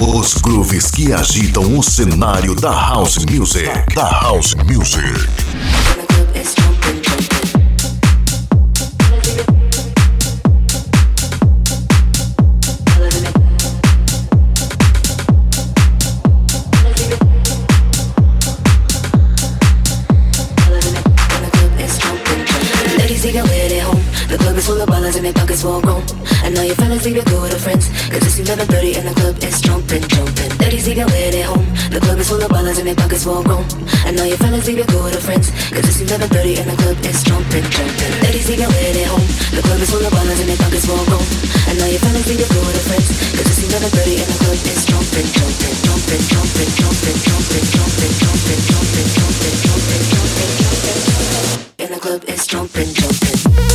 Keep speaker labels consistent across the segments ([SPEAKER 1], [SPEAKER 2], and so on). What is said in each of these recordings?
[SPEAKER 1] Os grooves que agitam o cenário da house music. Da house music.
[SPEAKER 2] Full of ballers and their pockets full grown. I know your fellas leave your good friends, cause it seems like the jumping Ladies, leave your home The club is full of ballers and their pockets full grown And now your fellas leave your her friends Cause it's 11.30 and the club is jumping, jumping Ladies, leave your lady home The club is full of ballers and their pockets full grown And now your fellas leave your her friends Cause it's 11.30 and the club is jumping, jumping, jumping, jumping, jumping, jumping, jumping, jumping, jumping, jumping, jumping, jumping, jumping And the club is jumping, jumping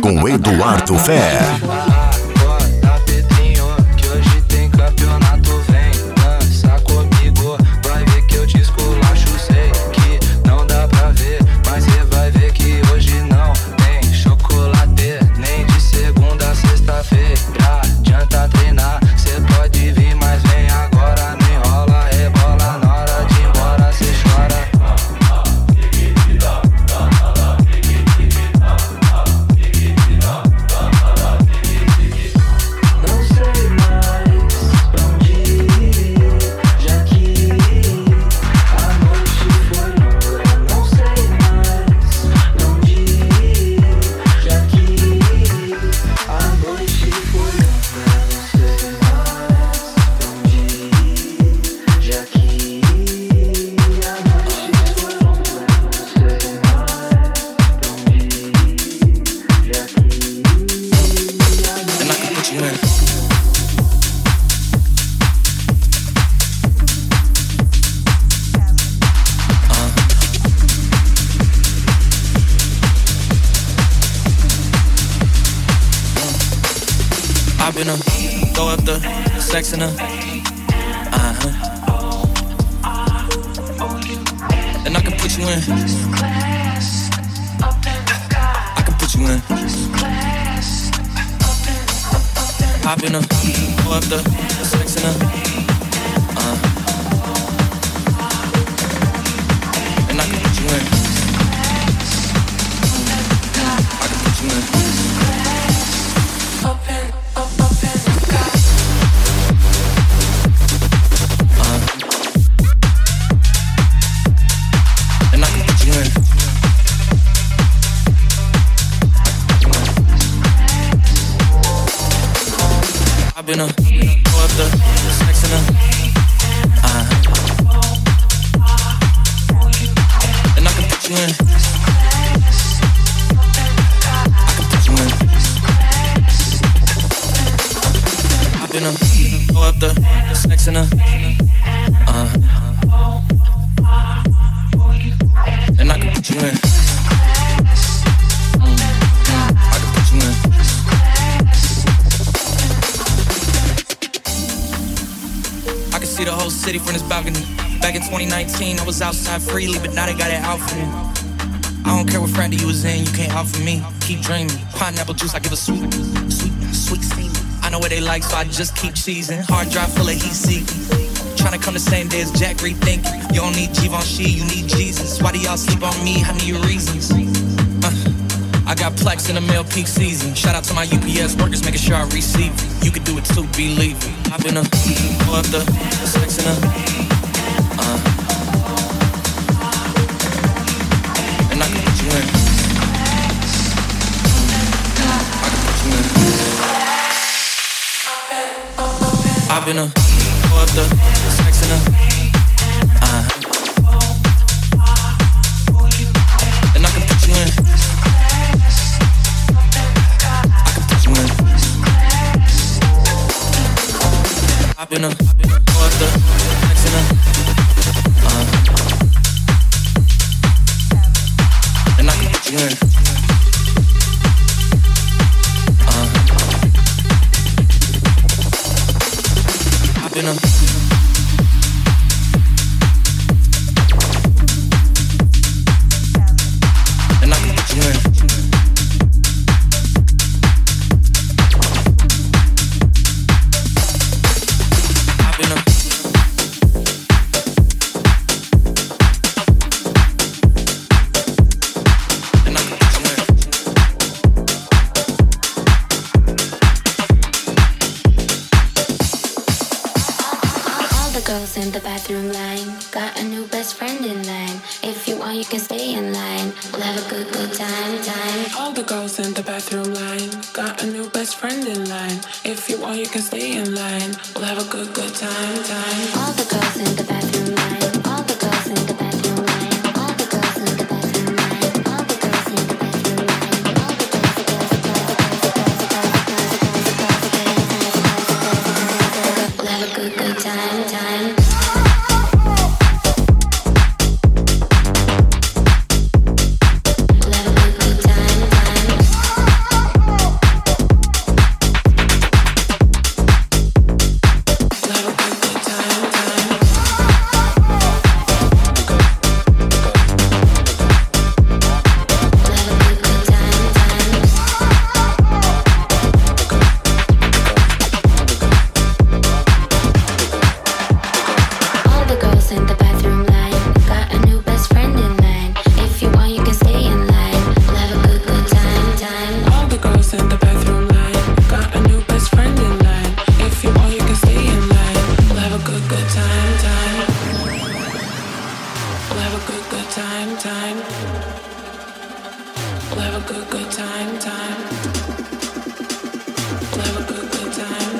[SPEAKER 2] com Eduardo Fé.
[SPEAKER 3] sexing her. Outside freely, but now they got it out for me. I don't care what Friday you was in, you can't out for me. Keep dreaming. Pineapple juice, I give a sweet, sweet, sweet steam. I know what they like, so I just keep cheesing. Hard drive full of heat seeking. Tryna come the same day as Jack rethinking. You don't need Givenchy, you need Jesus. Why do y'all sleep on me? I need reasons. Uh, I got plex in the mail peak season. Shout out to my UPS workers, making sure I receive it. You can do it too, believe it. I've been a up the sex in a. I've been pull up the sex in a. Uh, and I can put you in. I can put you in. I've been a
[SPEAKER 4] bathroom line got a new best friend in line. If you want, you can stay in line. We'll have a good, good time, time.
[SPEAKER 5] All the girls in the bathroom line got a new best friend in line. If you want, you can stay in line. We'll have a good, good time, time.
[SPEAKER 4] All the girls in the bathroom We'll have a good, good time, time. We'll have a good, good time,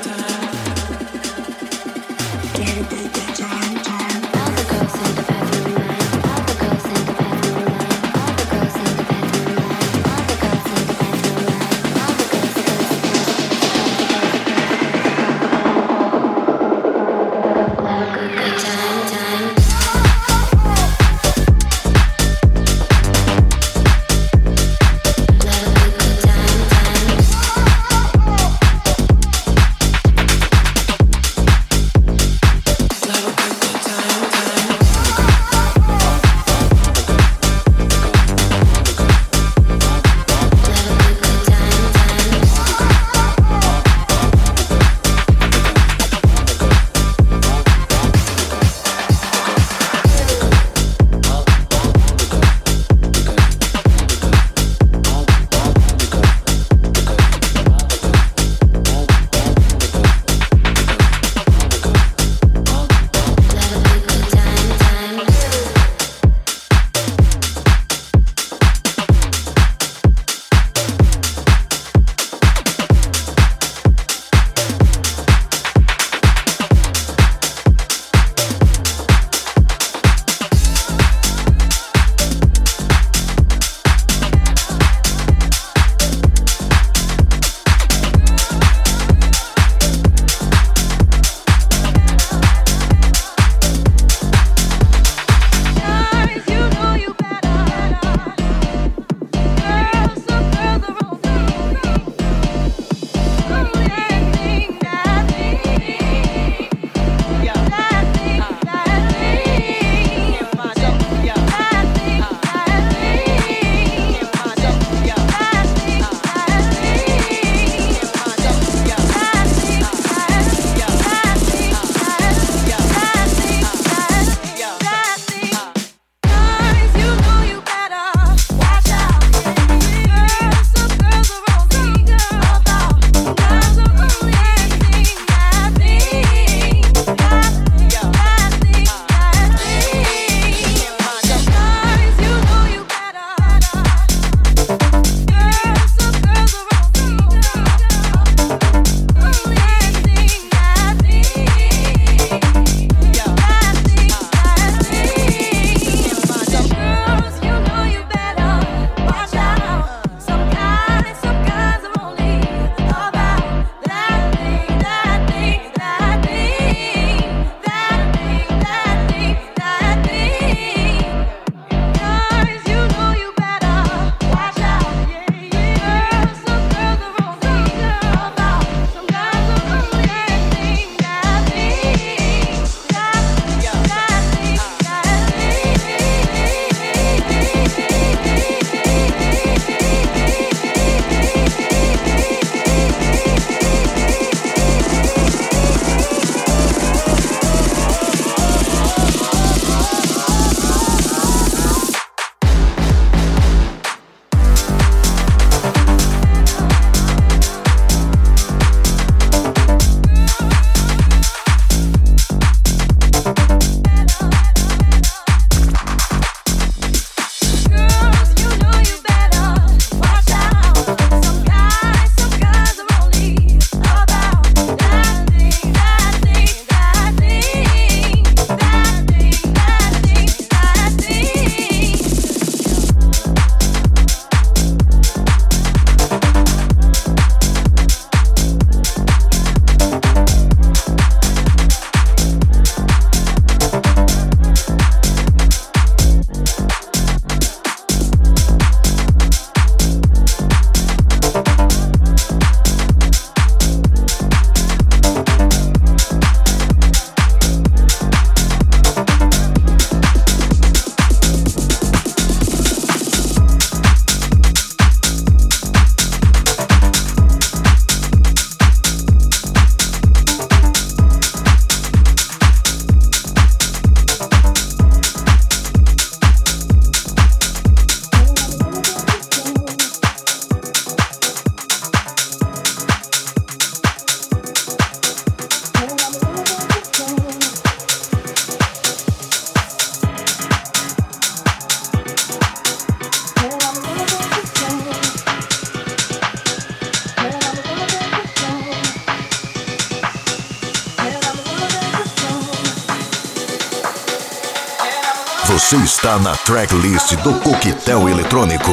[SPEAKER 1] Você está na tracklist do Coquetel Eletrônico.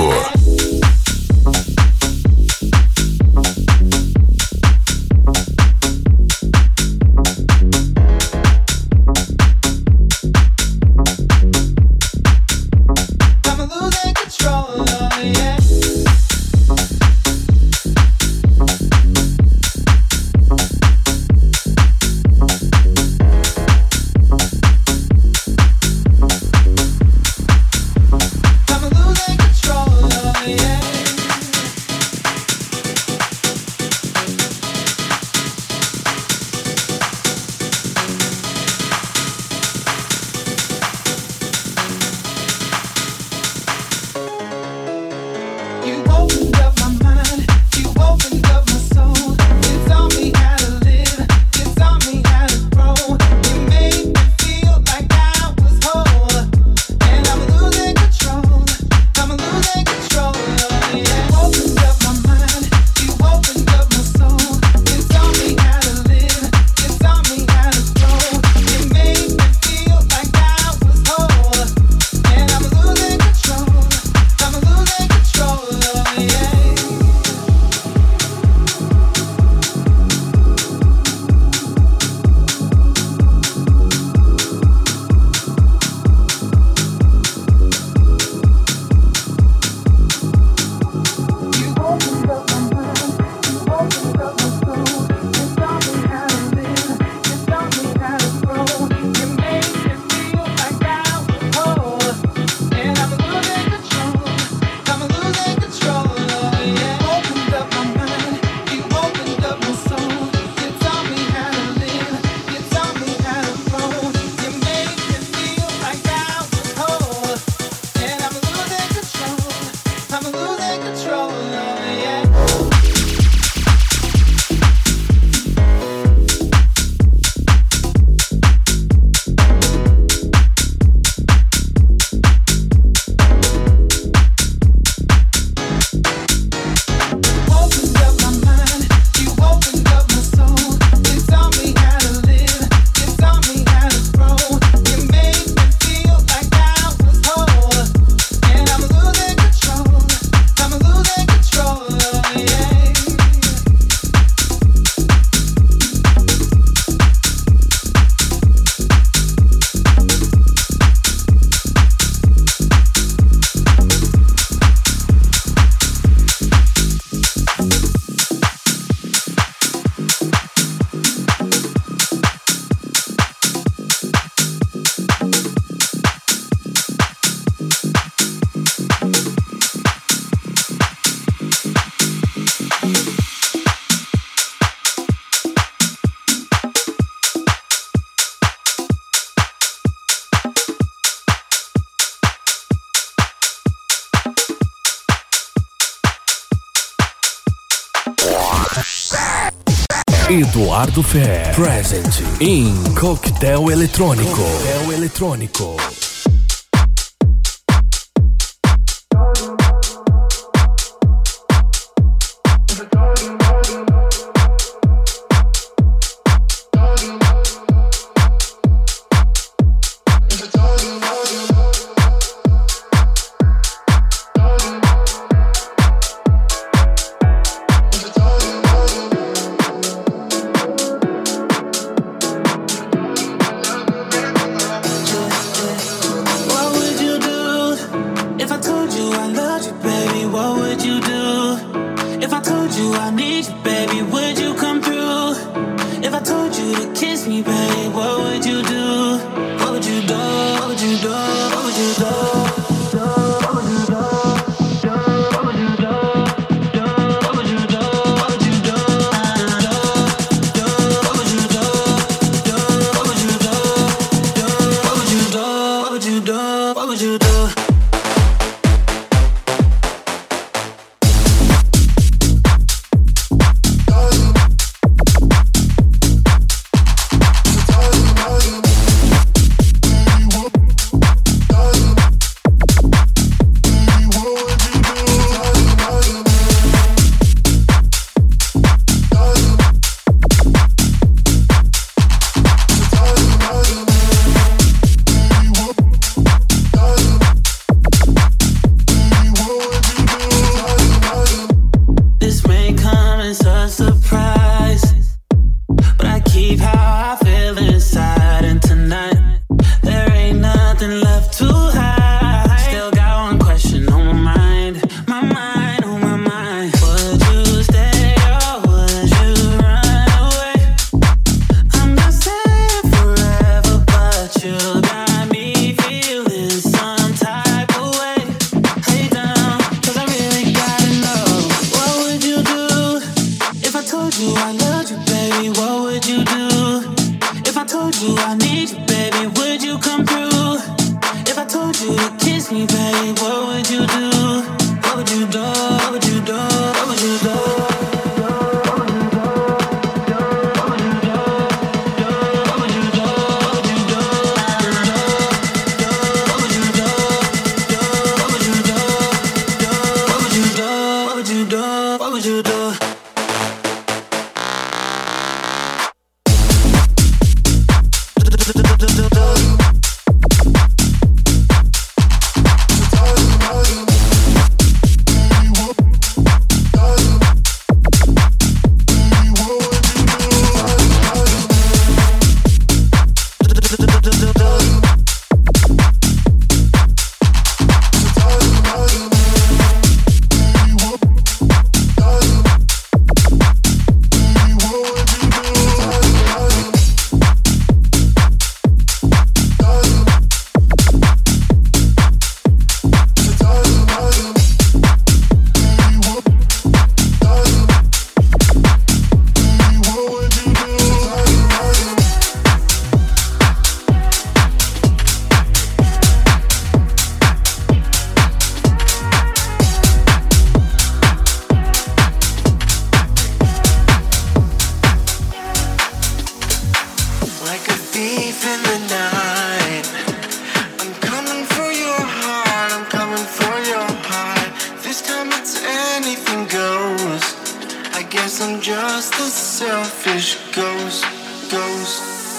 [SPEAKER 6] do Fé. Present in Coquetel Eletrônico. Coquetel Eletrônico.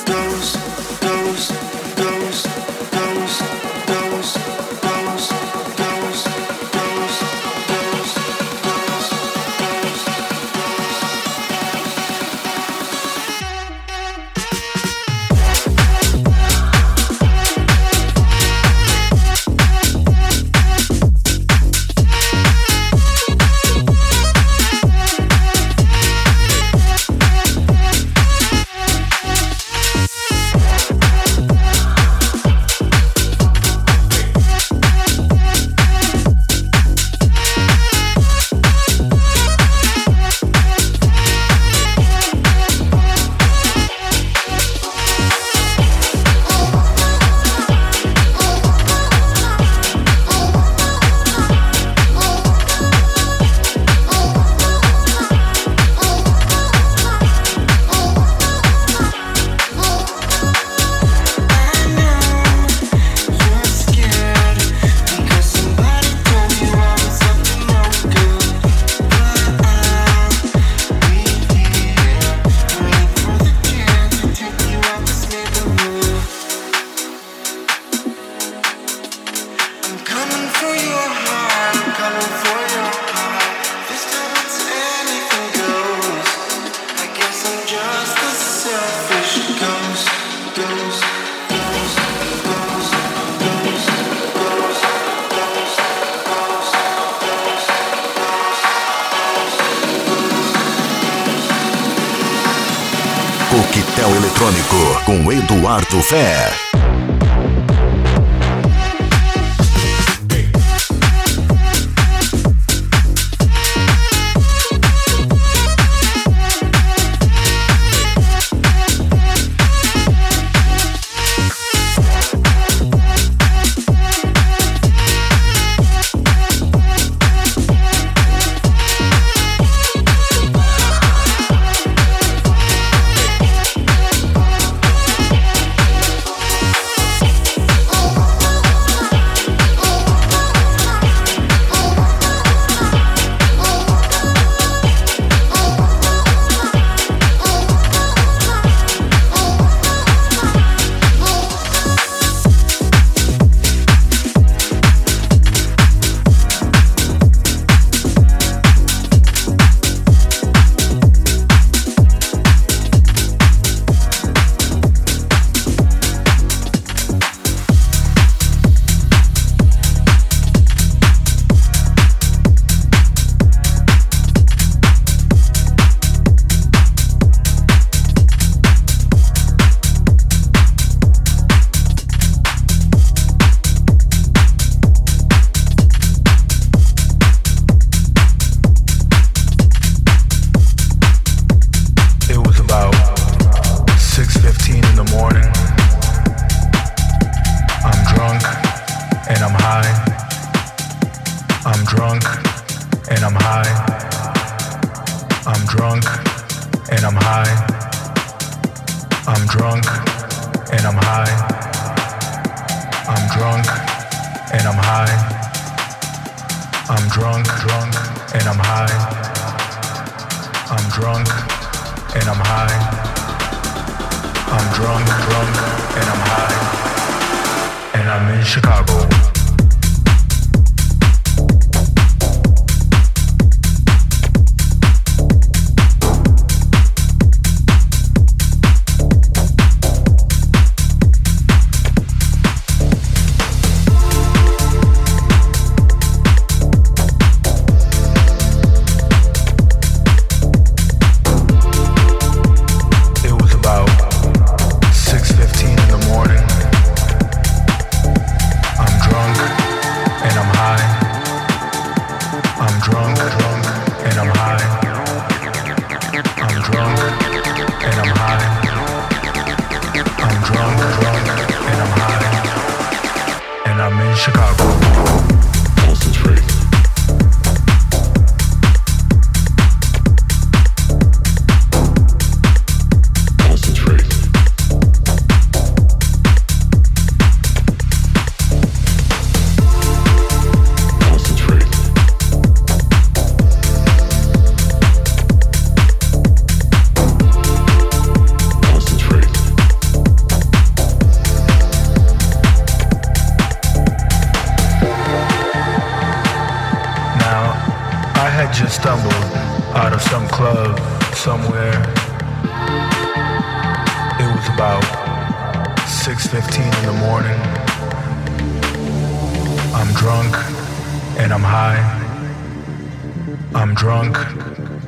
[SPEAKER 7] goes.
[SPEAKER 1] Porto Fé.
[SPEAKER 8] Chicago. Just stumbled out of some club somewhere. It was about 6:15 in the morning. I'm drunk and I'm high. I'm drunk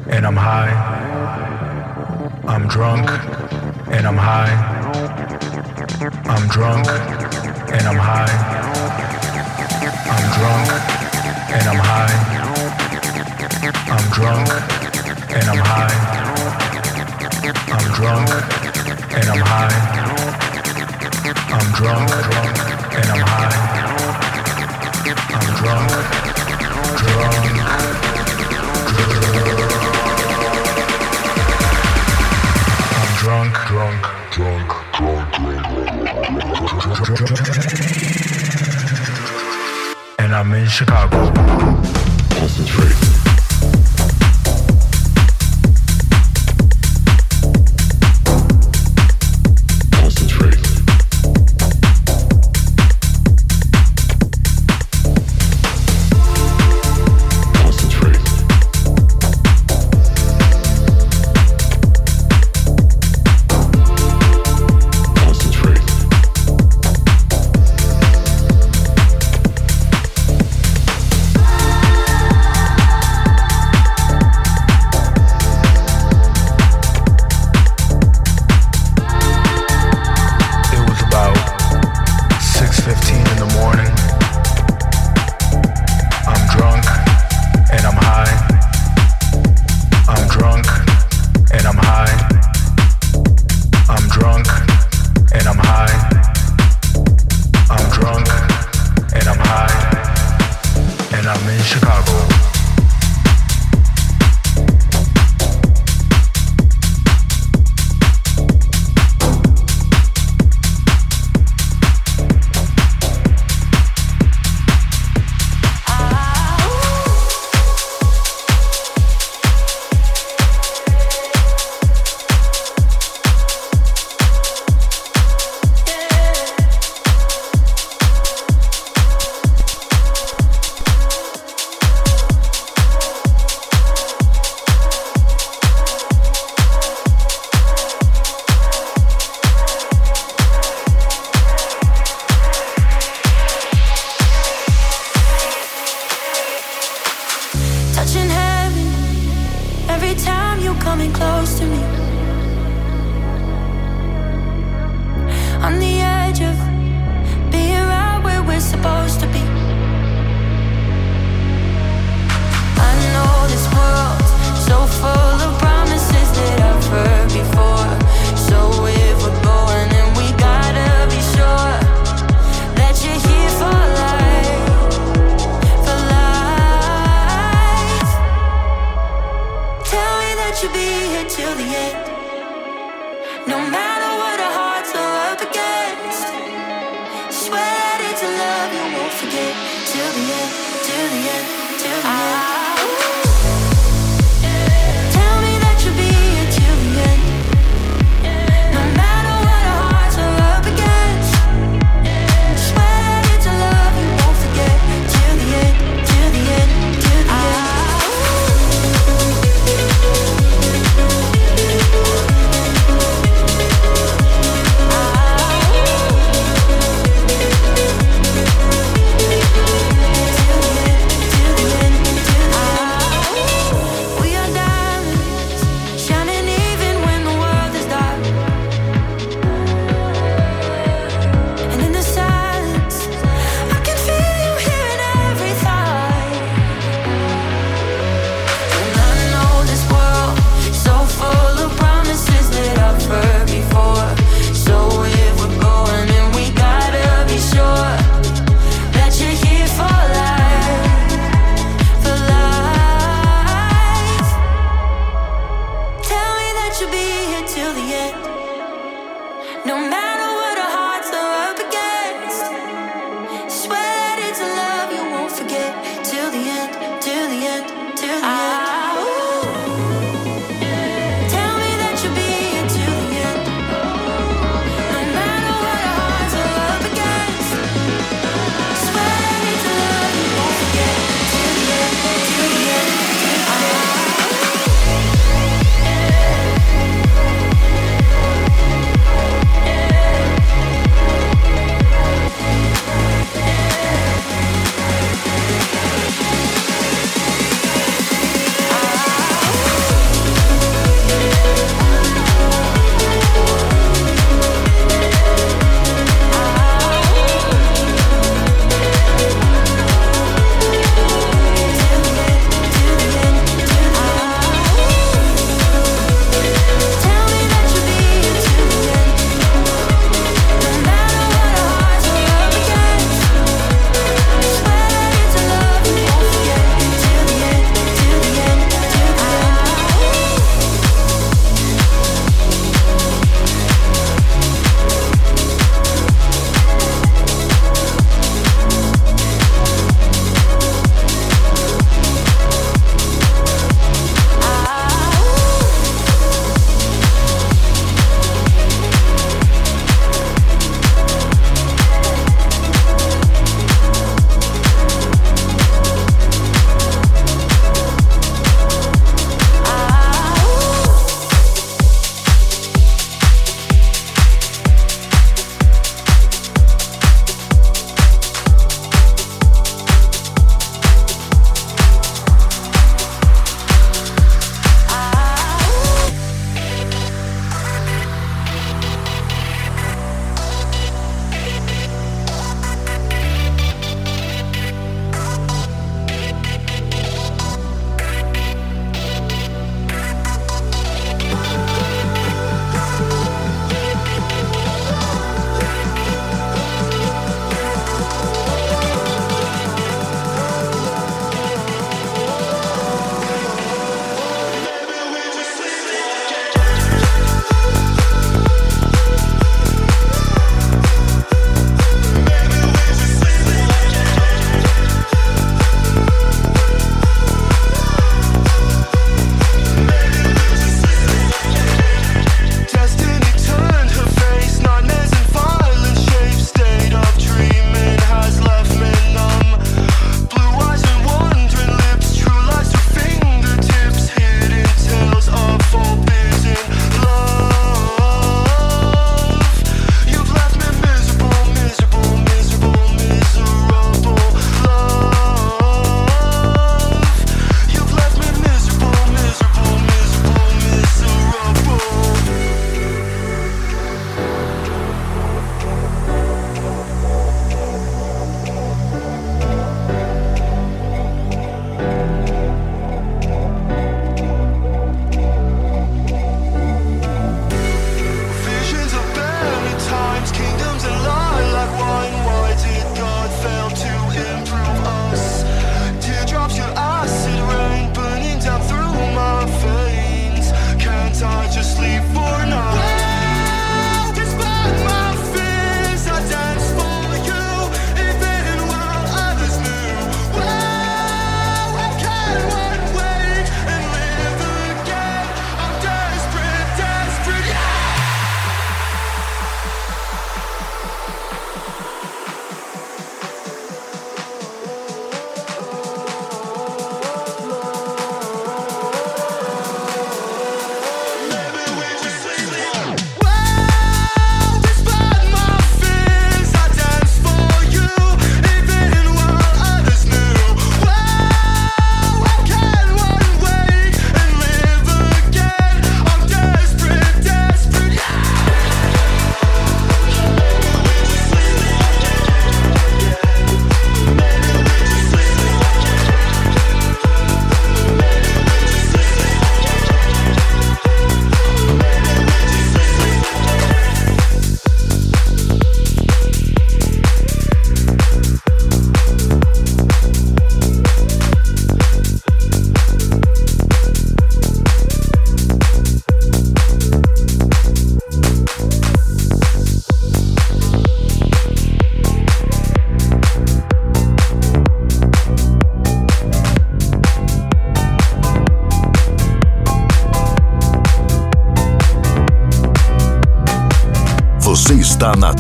[SPEAKER 8] and I'm high. I'm drunk and I'm high. I'm drunk and I'm high. I'm drunk and I'm drunk and I'm high. I'm drunk and I'm high. I'm drunk, drunk and I'm high. I'm drunk, drunk, I'm drunk, drunk, drunk, drunk, drunk. And I'm in Chicago. Concentrate.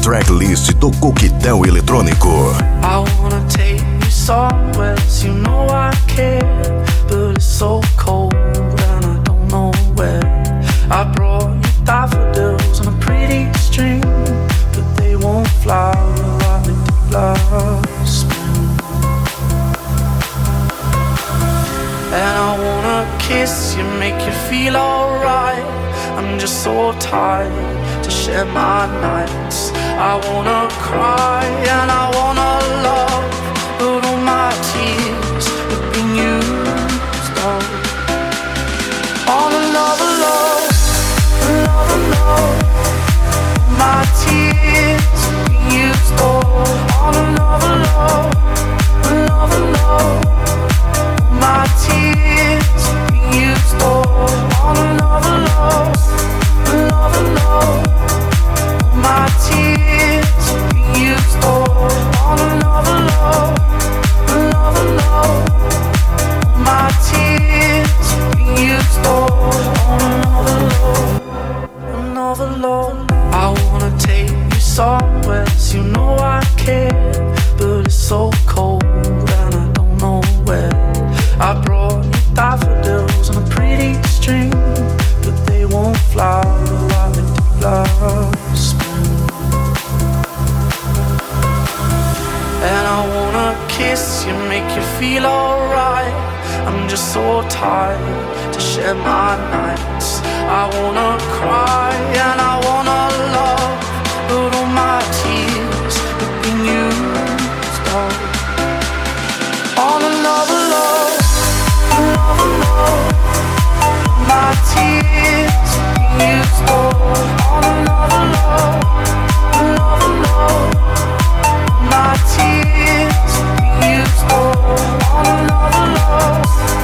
[SPEAKER 1] Tracklist do Coquetel Eletrônico.
[SPEAKER 9] I wanna take you somewhere, you know I care, but it's so cold and I don't know where. I brought you daffodils on a pretty string, but they won't flower like they last spring. And I wanna kiss you, make you feel alright. I'm just so tired to share my nights. I wanna cry and I wanna love, but all my tears have been used up. Another love, another love. My tears have been used up. Another love, another love. My kiss you make you feel alright. I'm just so tired to share my nights. I wanna cry and I wanna love, but all my tears have been used up on another love, another love. My tears used up on another love, another love. My tears on another love.